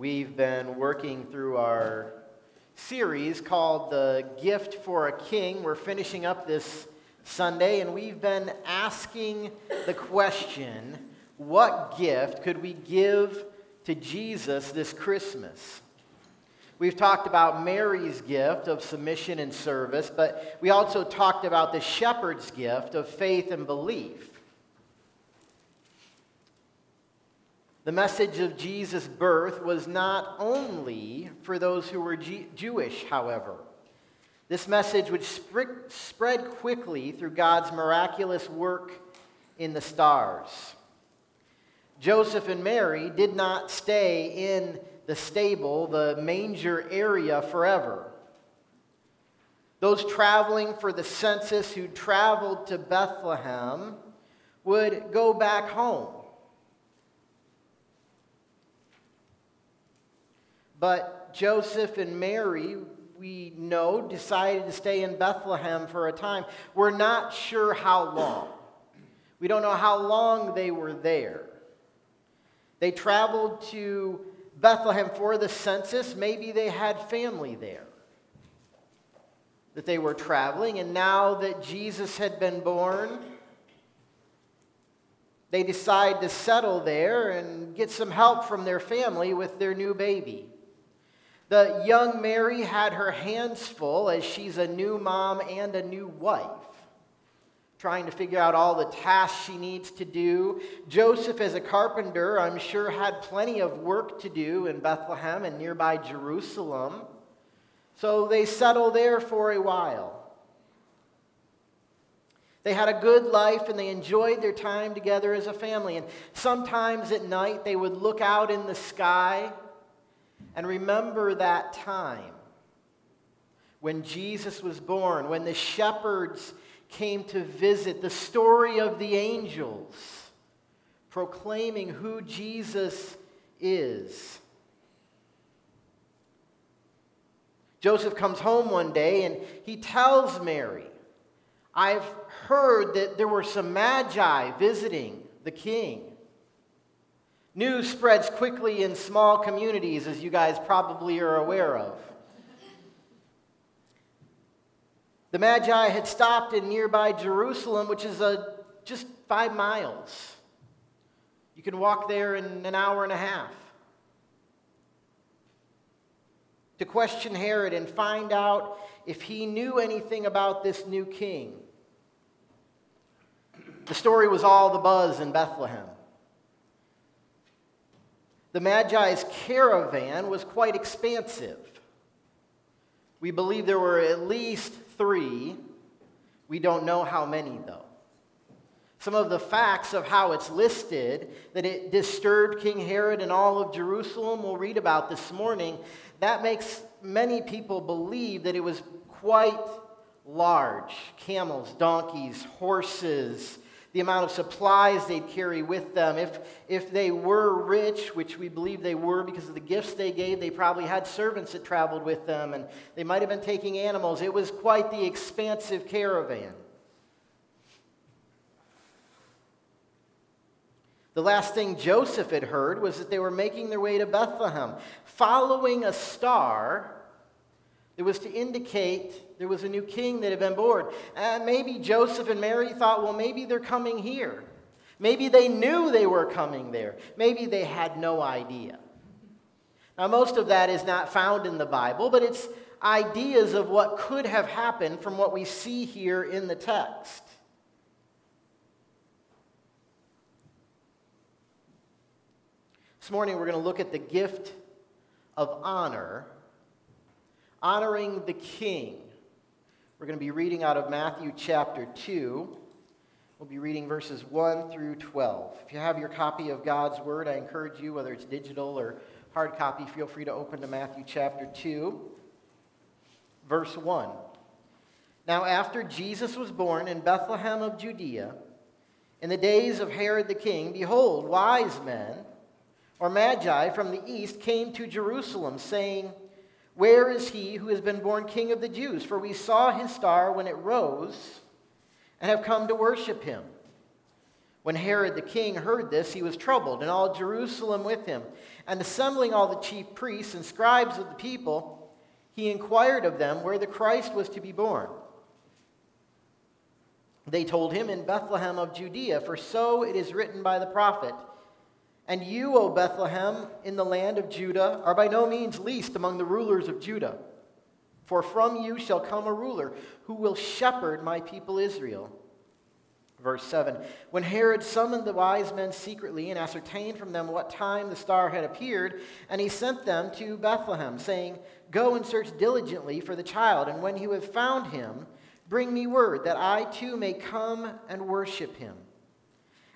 We've been working through our series called The Gift for a King. We're finishing up this Sunday, and we've been asking the question what gift could we give to Jesus this Christmas? We've talked about Mary's gift of submission and service, but we also talked about the shepherd's gift of faith and belief. The message of Jesus' birth was not only for those who were G- Jewish, however. This message would sp- spread quickly through God's miraculous work in the stars. Joseph and Mary did not stay in the stable, the manger area, forever. Those traveling for the census who traveled to Bethlehem would go back home. But Joseph and Mary, we know, decided to stay in Bethlehem for a time. We're not sure how long. We don't know how long they were there. They traveled to Bethlehem for the census. Maybe they had family there that they were traveling. And now that Jesus had been born, they decide to settle there and get some help from their family with their new baby. The young Mary had her hands full as she's a new mom and a new wife, trying to figure out all the tasks she needs to do. Joseph, as a carpenter, I'm sure had plenty of work to do in Bethlehem and nearby Jerusalem. So they settle there for a while. They had a good life and they enjoyed their time together as a family. And sometimes at night they would look out in the sky and remember that time when Jesus was born, when the shepherds came to visit, the story of the angels proclaiming who Jesus is. Joseph comes home one day and he tells Mary, I've heard that there were some magi visiting the king. News spreads quickly in small communities, as you guys probably are aware of. The Magi had stopped in nearby Jerusalem, which is a, just five miles. You can walk there in an hour and a half. To question Herod and find out if he knew anything about this new king. The story was all the buzz in Bethlehem. The Magi's caravan was quite expansive. We believe there were at least three. We don't know how many, though. Some of the facts of how it's listed, that it disturbed King Herod and all of Jerusalem, we'll read about this morning. That makes many people believe that it was quite large camels, donkeys, horses, the amount of supplies they'd carry with them. If, if they were rich, which we believe they were because of the gifts they gave, they probably had servants that traveled with them, and they might have been taking animals. It was quite the expansive caravan. The last thing Joseph had heard was that they were making their way to Bethlehem, following a star it was to indicate there was a new king that had been born. And maybe Joseph and Mary thought, well, maybe they're coming here. Maybe they knew they were coming there. Maybe they had no idea. Now, most of that is not found in the Bible, but it's ideas of what could have happened from what we see here in the text. This morning, we're going to look at the gift of honor honoring the king. We're going to be reading out of Matthew chapter 2. We'll be reading verses 1 through 12. If you have your copy of God's Word, I encourage you, whether it's digital or hard copy, feel free to open to Matthew chapter 2, verse 1. Now, after Jesus was born in Bethlehem of Judea, in the days of Herod the king, behold, wise men, or magi from the east, came to Jerusalem, saying, where is he who has been born king of the Jews? For we saw his star when it rose and have come to worship him. When Herod the king heard this, he was troubled, and all Jerusalem with him. And assembling all the chief priests and scribes of the people, he inquired of them where the Christ was to be born. They told him, In Bethlehem of Judea, for so it is written by the prophet. And you, O Bethlehem, in the land of Judah, are by no means least among the rulers of Judah. For from you shall come a ruler who will shepherd my people Israel. Verse 7 When Herod summoned the wise men secretly and ascertained from them what time the star had appeared, and he sent them to Bethlehem, saying, Go and search diligently for the child, and when you have found him, bring me word that I too may come and worship him.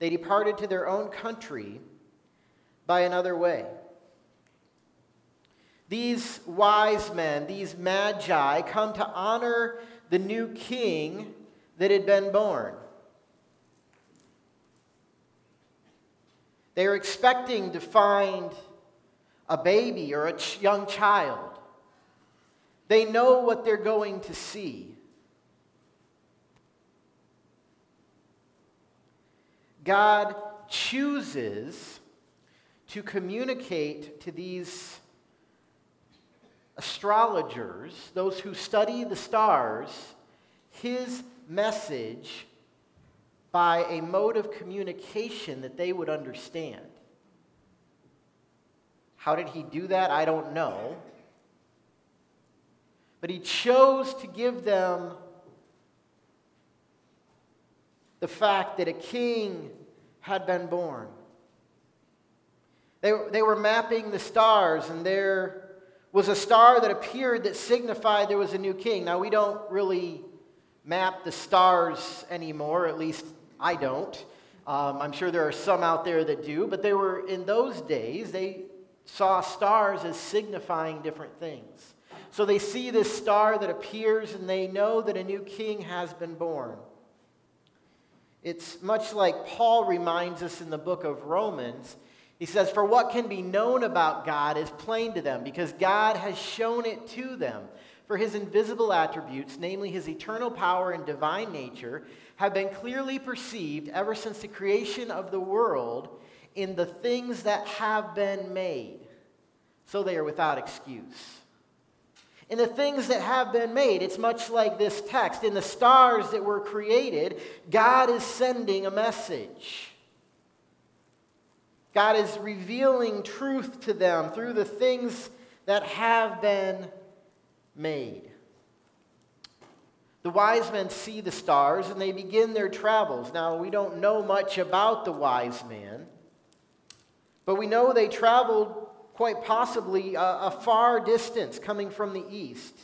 they departed to their own country by another way. These wise men, these magi, come to honor the new king that had been born. They are expecting to find a baby or a ch- young child. They know what they're going to see. God chooses to communicate to these astrologers, those who study the stars, his message by a mode of communication that they would understand. How did he do that? I don't know. But he chose to give them the fact that a king had been born. They, they were mapping the stars, and there was a star that appeared that signified there was a new king. Now, we don't really map the stars anymore, at least I don't. Um, I'm sure there are some out there that do, but they were, in those days, they saw stars as signifying different things. So they see this star that appears and they know that a new king has been born. It's much like Paul reminds us in the book of Romans he says, For what can be known about God is plain to them, because God has shown it to them. For his invisible attributes, namely his eternal power and divine nature, have been clearly perceived ever since the creation of the world in the things that have been made. So they are without excuse. In the things that have been made, it's much like this text. In the stars that were created, God is sending a message. God is revealing truth to them through the things that have been made. The wise men see the stars and they begin their travels. Now, we don't know much about the wise men, but we know they traveled quite possibly a, a far distance coming from the east.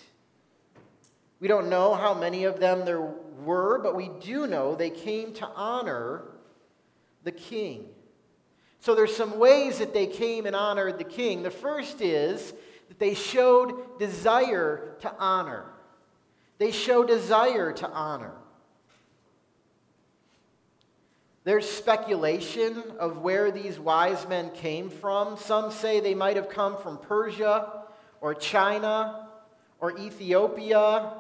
We don't know how many of them there were, but we do know they came to honor the king. So there's some ways that they came and honored the king. The first is that they showed desire to honor. They show desire to honor. There's speculation of where these wise men came from. Some say they might have come from Persia or China or Ethiopia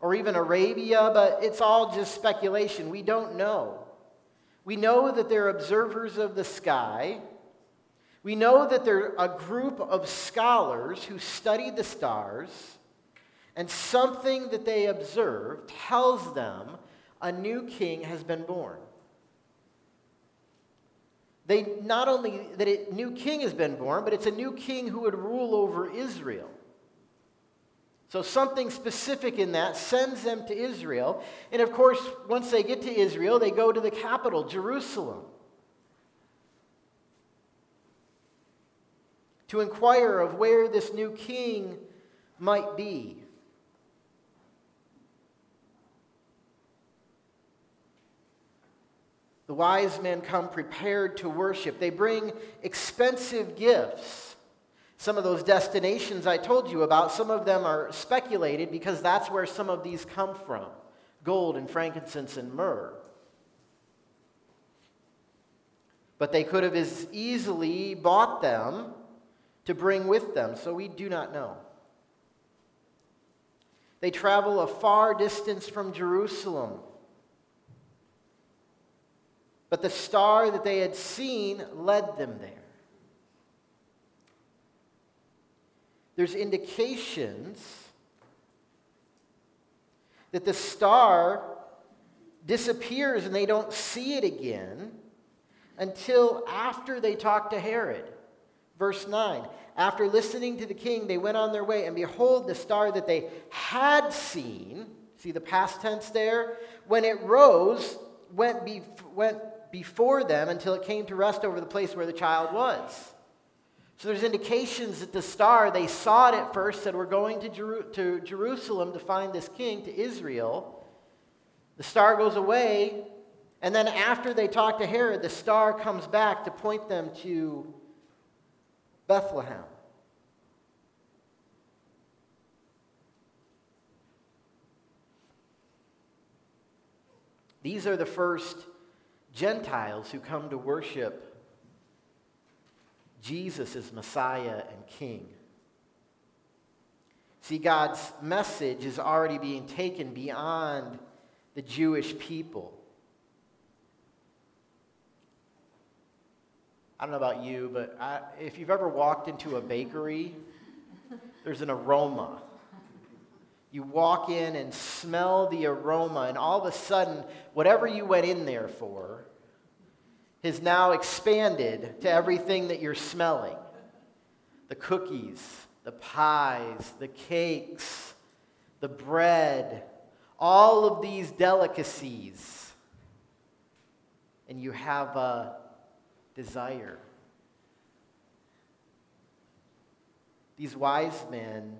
or even Arabia, but it's all just speculation. We don't know. We know that they're observers of the sky. We know that they're a group of scholars who study the stars, and something that they observe tells them a new king has been born. They not only that a new king has been born, but it's a new king who would rule over Israel. So, something specific in that sends them to Israel. And of course, once they get to Israel, they go to the capital, Jerusalem, to inquire of where this new king might be. The wise men come prepared to worship. They bring expensive gifts. Some of those destinations I told you about, some of them are speculated because that's where some of these come from gold and frankincense and myrrh. But they could have as easily bought them to bring with them, so we do not know. They travel a far distance from Jerusalem. But the star that they had seen led them there. There's indications that the star disappears and they don't see it again until after they talk to Herod. Verse 9 After listening to the king, they went on their way, and behold, the star that they had seen, see the past tense there? When it rose, went, be, went before them until it came to rest over the place where the child was. So there's indications that the star, they saw it at first, said, We're going to, Jeru- to Jerusalem to find this king, to Israel. The star goes away, and then after they talk to Herod, the star comes back to point them to Bethlehem. These are the first Gentiles who come to worship Jesus as Messiah and King. See, God's message is already being taken beyond the Jewish people. I don't know about you, but I, if you've ever walked into a bakery, there's an aroma. You walk in and smell the aroma, and all of a sudden, whatever you went in there for has now expanded to everything that you're smelling the cookies, the pies, the cakes, the bread, all of these delicacies. And you have a desire. These wise men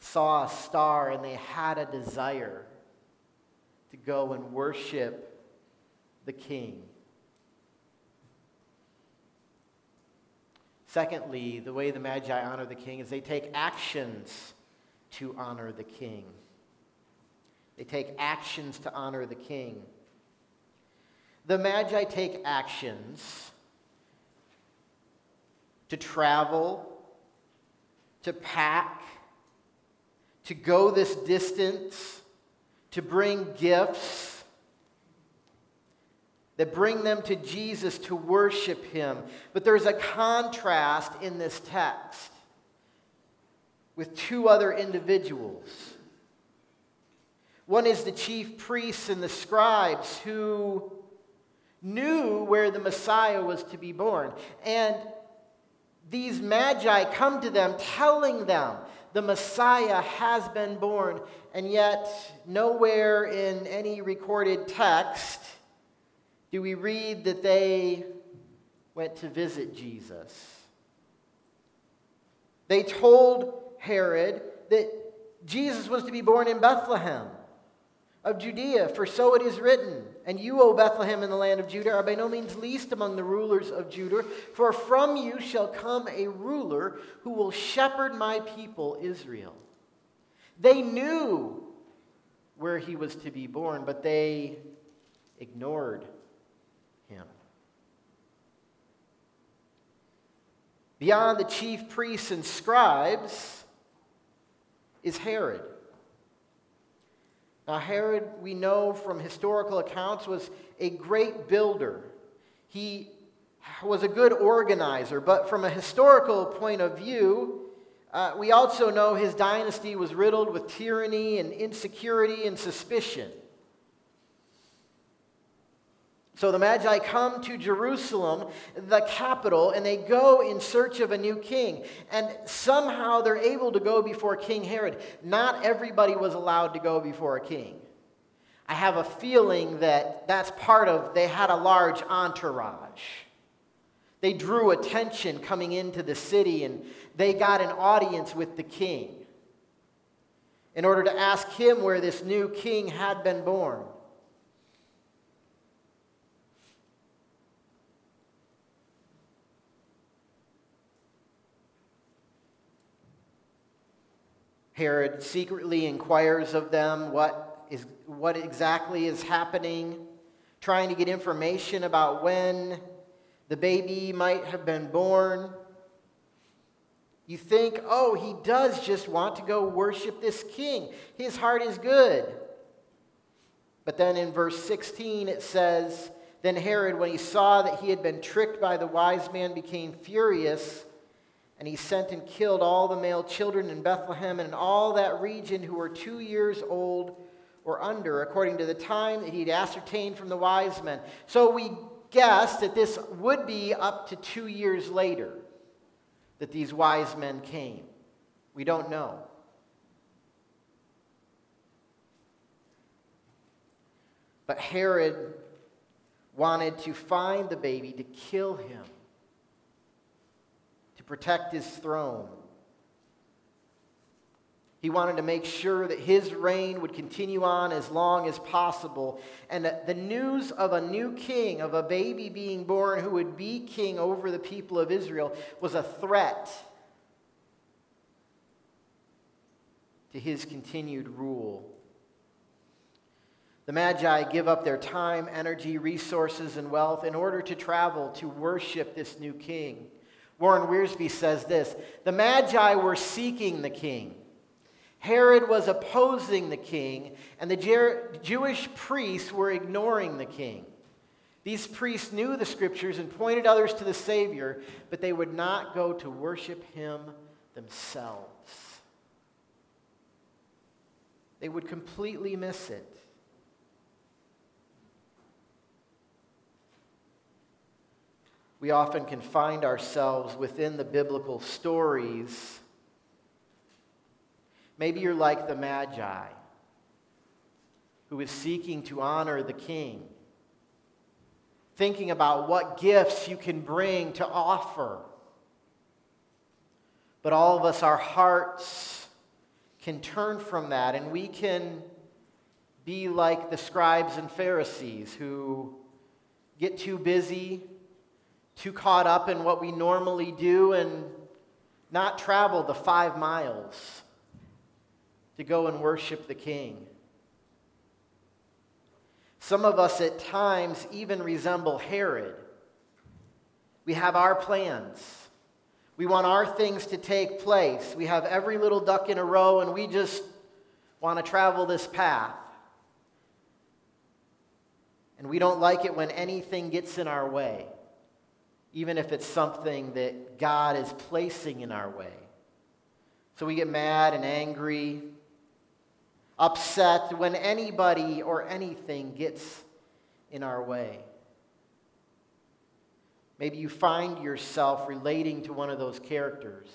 saw a star and they had a desire to go and worship the king. Secondly, the way the Magi honor the king is they take actions to honor the king. They take actions to honor the king. The Magi take actions to travel, to pack, to go this distance, to bring gifts that bring them to Jesus to worship him. But there's a contrast in this text with two other individuals. One is the chief priests and the scribes who knew where the Messiah was to be born. And these magi come to them telling them the Messiah has been born, and yet nowhere in any recorded text do we read that they went to visit Jesus. They told Herod that Jesus was to be born in Bethlehem of Judea, for so it is written, And you, O Bethlehem, in the land of Judah, are by no means least among the rulers of Judah, for from you shall come a ruler who will shepherd my people Israel. They knew where he was to be born, but they ignored him. Beyond the chief priests and scribes is Herod. Now, Herod, we know from historical accounts, was a great builder. He was a good organizer, but from a historical point of view, uh, we also know his dynasty was riddled with tyranny and insecurity and suspicion. So the Magi come to Jerusalem, the capital, and they go in search of a new king. And somehow they're able to go before King Herod. Not everybody was allowed to go before a king. I have a feeling that that's part of, they had a large entourage. They drew attention coming into the city, and they got an audience with the king in order to ask him where this new king had been born. Herod secretly inquires of them what, is, what exactly is happening, trying to get information about when the baby might have been born. You think, oh, he does just want to go worship this king. His heart is good. But then in verse 16 it says, Then Herod, when he saw that he had been tricked by the wise man, became furious and he sent and killed all the male children in Bethlehem and in all that region who were two years old or under, according to the time that he'd ascertained from the wise men. So we guess that this would be up to two years later that these wise men came. We don't know. But Herod wanted to find the baby to kill him protect his throne. He wanted to make sure that his reign would continue on as long as possible. And the news of a new king, of a baby being born who would be king over the people of Israel, was a threat to his continued rule. The Magi give up their time, energy, resources, and wealth in order to travel to worship this new king. Warren Wiersbe says this The Magi were seeking the king. Herod was opposing the king, and the Jer- Jewish priests were ignoring the king. These priests knew the scriptures and pointed others to the Savior, but they would not go to worship him themselves. They would completely miss it. We often can find ourselves within the biblical stories. Maybe you're like the Magi, who is seeking to honor the king, thinking about what gifts you can bring to offer. But all of us, our hearts can turn from that, and we can be like the scribes and Pharisees who get too busy too caught up in what we normally do and not travel the five miles to go and worship the King. Some of us at times even resemble Herod. We have our plans. We want our things to take place. We have every little duck in a row, and we just want to travel this path. And we don't like it when anything gets in our way even if it's something that God is placing in our way. So we get mad and angry, upset when anybody or anything gets in our way. Maybe you find yourself relating to one of those characters.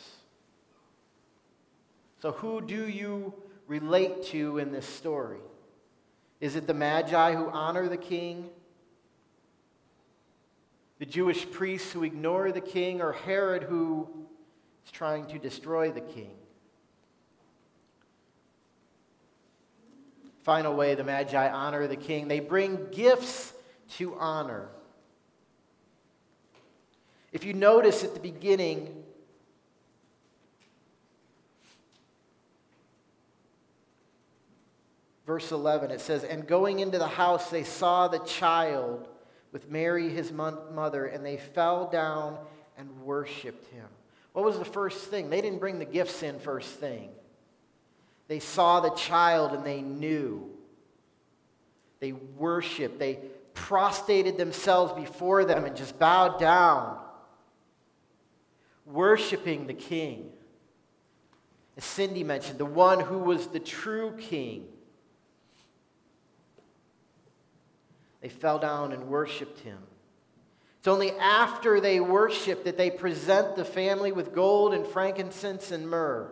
So, who do you relate to in this story? Is it the Magi who honor the king? The Jewish priests who ignore the king, or Herod who is trying to destroy the king. Final way the Magi honor the king they bring gifts to honor. If you notice at the beginning, verse 11, it says, And going into the house, they saw the child with Mary, his mother, and they fell down and worshiped him. What was the first thing? They didn't bring the gifts in first thing. They saw the child and they knew. They worshiped. They prostrated themselves before them and just bowed down, worshiping the king. As Cindy mentioned, the one who was the true king. They fell down and worshiped him. It's only after they worship that they present the family with gold and frankincense and myrrh.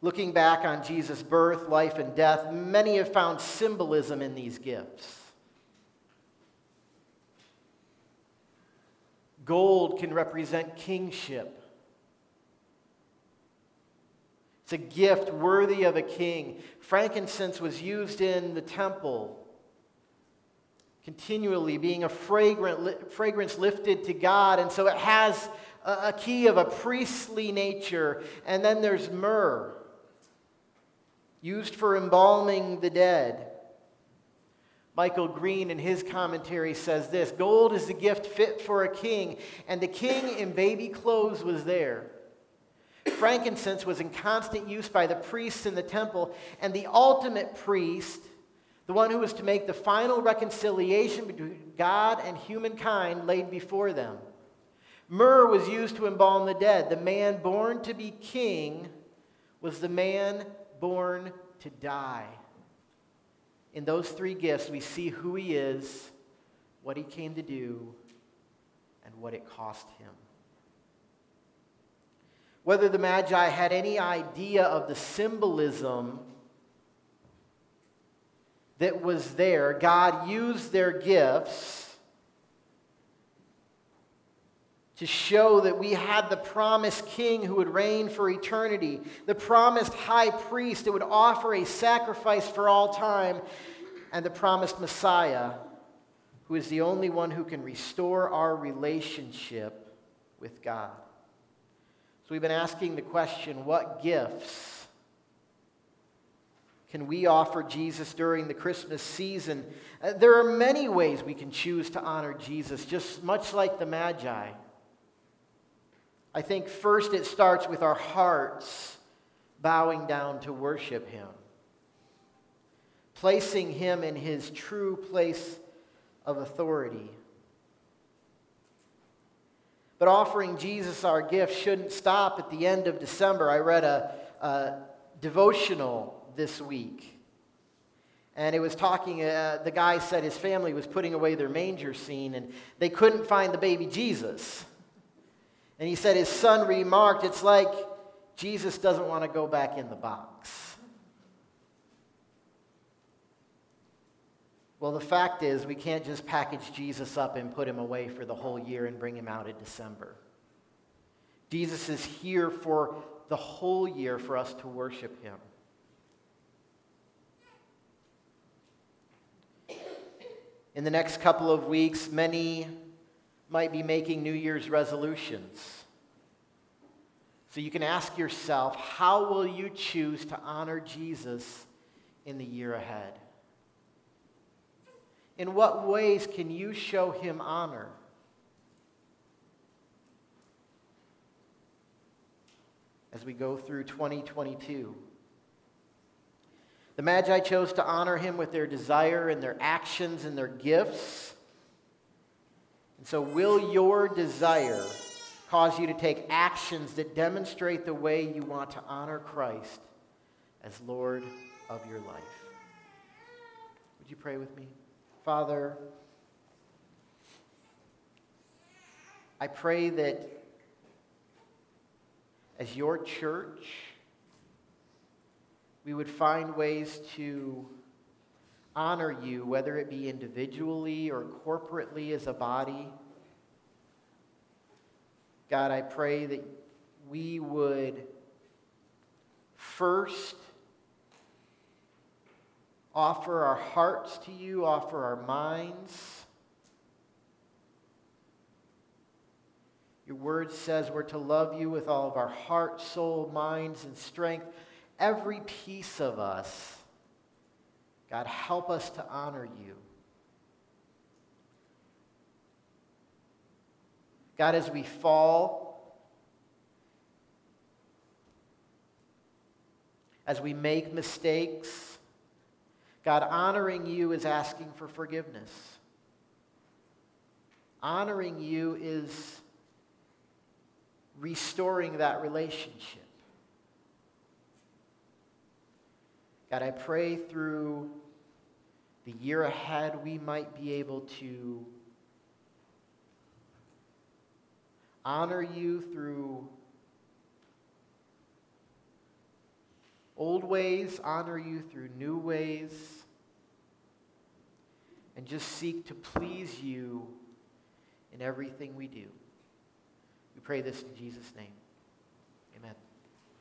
Looking back on Jesus' birth, life, and death, many have found symbolism in these gifts. Gold can represent kingship. It's a gift worthy of a king. Frankincense was used in the temple continually, being a fragrant, fragrance lifted to God. And so it has a key of a priestly nature. And then there's myrrh, used for embalming the dead. Michael Green, in his commentary, says this Gold is a gift fit for a king, and the king in baby clothes was there. Frankincense was in constant use by the priests in the temple, and the ultimate priest, the one who was to make the final reconciliation between God and humankind, laid before them. Myrrh was used to embalm the dead. The man born to be king was the man born to die. In those three gifts, we see who he is, what he came to do, and what it cost him. Whether the Magi had any idea of the symbolism that was there, God used their gifts to show that we had the promised king who would reign for eternity, the promised high priest that would offer a sacrifice for all time, and the promised Messiah who is the only one who can restore our relationship with God. So we've been asking the question what gifts can we offer Jesus during the Christmas season? Uh, there are many ways we can choose to honor Jesus, just much like the Magi. I think first it starts with our hearts bowing down to worship Him, placing Him in His true place of authority. But offering Jesus our gift shouldn't stop at the end of December. I read a, a devotional this week. And it was talking, uh, the guy said his family was putting away their manger scene and they couldn't find the baby Jesus. And he said his son remarked, It's like Jesus doesn't want to go back in the box. Well, the fact is, we can't just package Jesus up and put him away for the whole year and bring him out in December. Jesus is here for the whole year for us to worship him. In the next couple of weeks, many might be making New Year's resolutions. So you can ask yourself, how will you choose to honor Jesus in the year ahead? In what ways can you show him honor? As we go through 2022. The Magi chose to honor him with their desire and their actions and their gifts. And so, will your desire cause you to take actions that demonstrate the way you want to honor Christ as Lord of your life? Would you pray with me? Father, I pray that as your church, we would find ways to honor you, whether it be individually or corporately as a body. God, I pray that we would first offer our hearts to you, offer our minds. Your word says we're to love you with all of our heart, soul, minds, and strength, every piece of us. God, help us to honor you. God, as we fall, as we make mistakes, God, honoring you is asking for forgiveness. Honoring you is restoring that relationship. God, I pray through the year ahead we might be able to honor you through old ways, honor you through new ways, and just seek to please you in everything we do. We pray this in Jesus' name.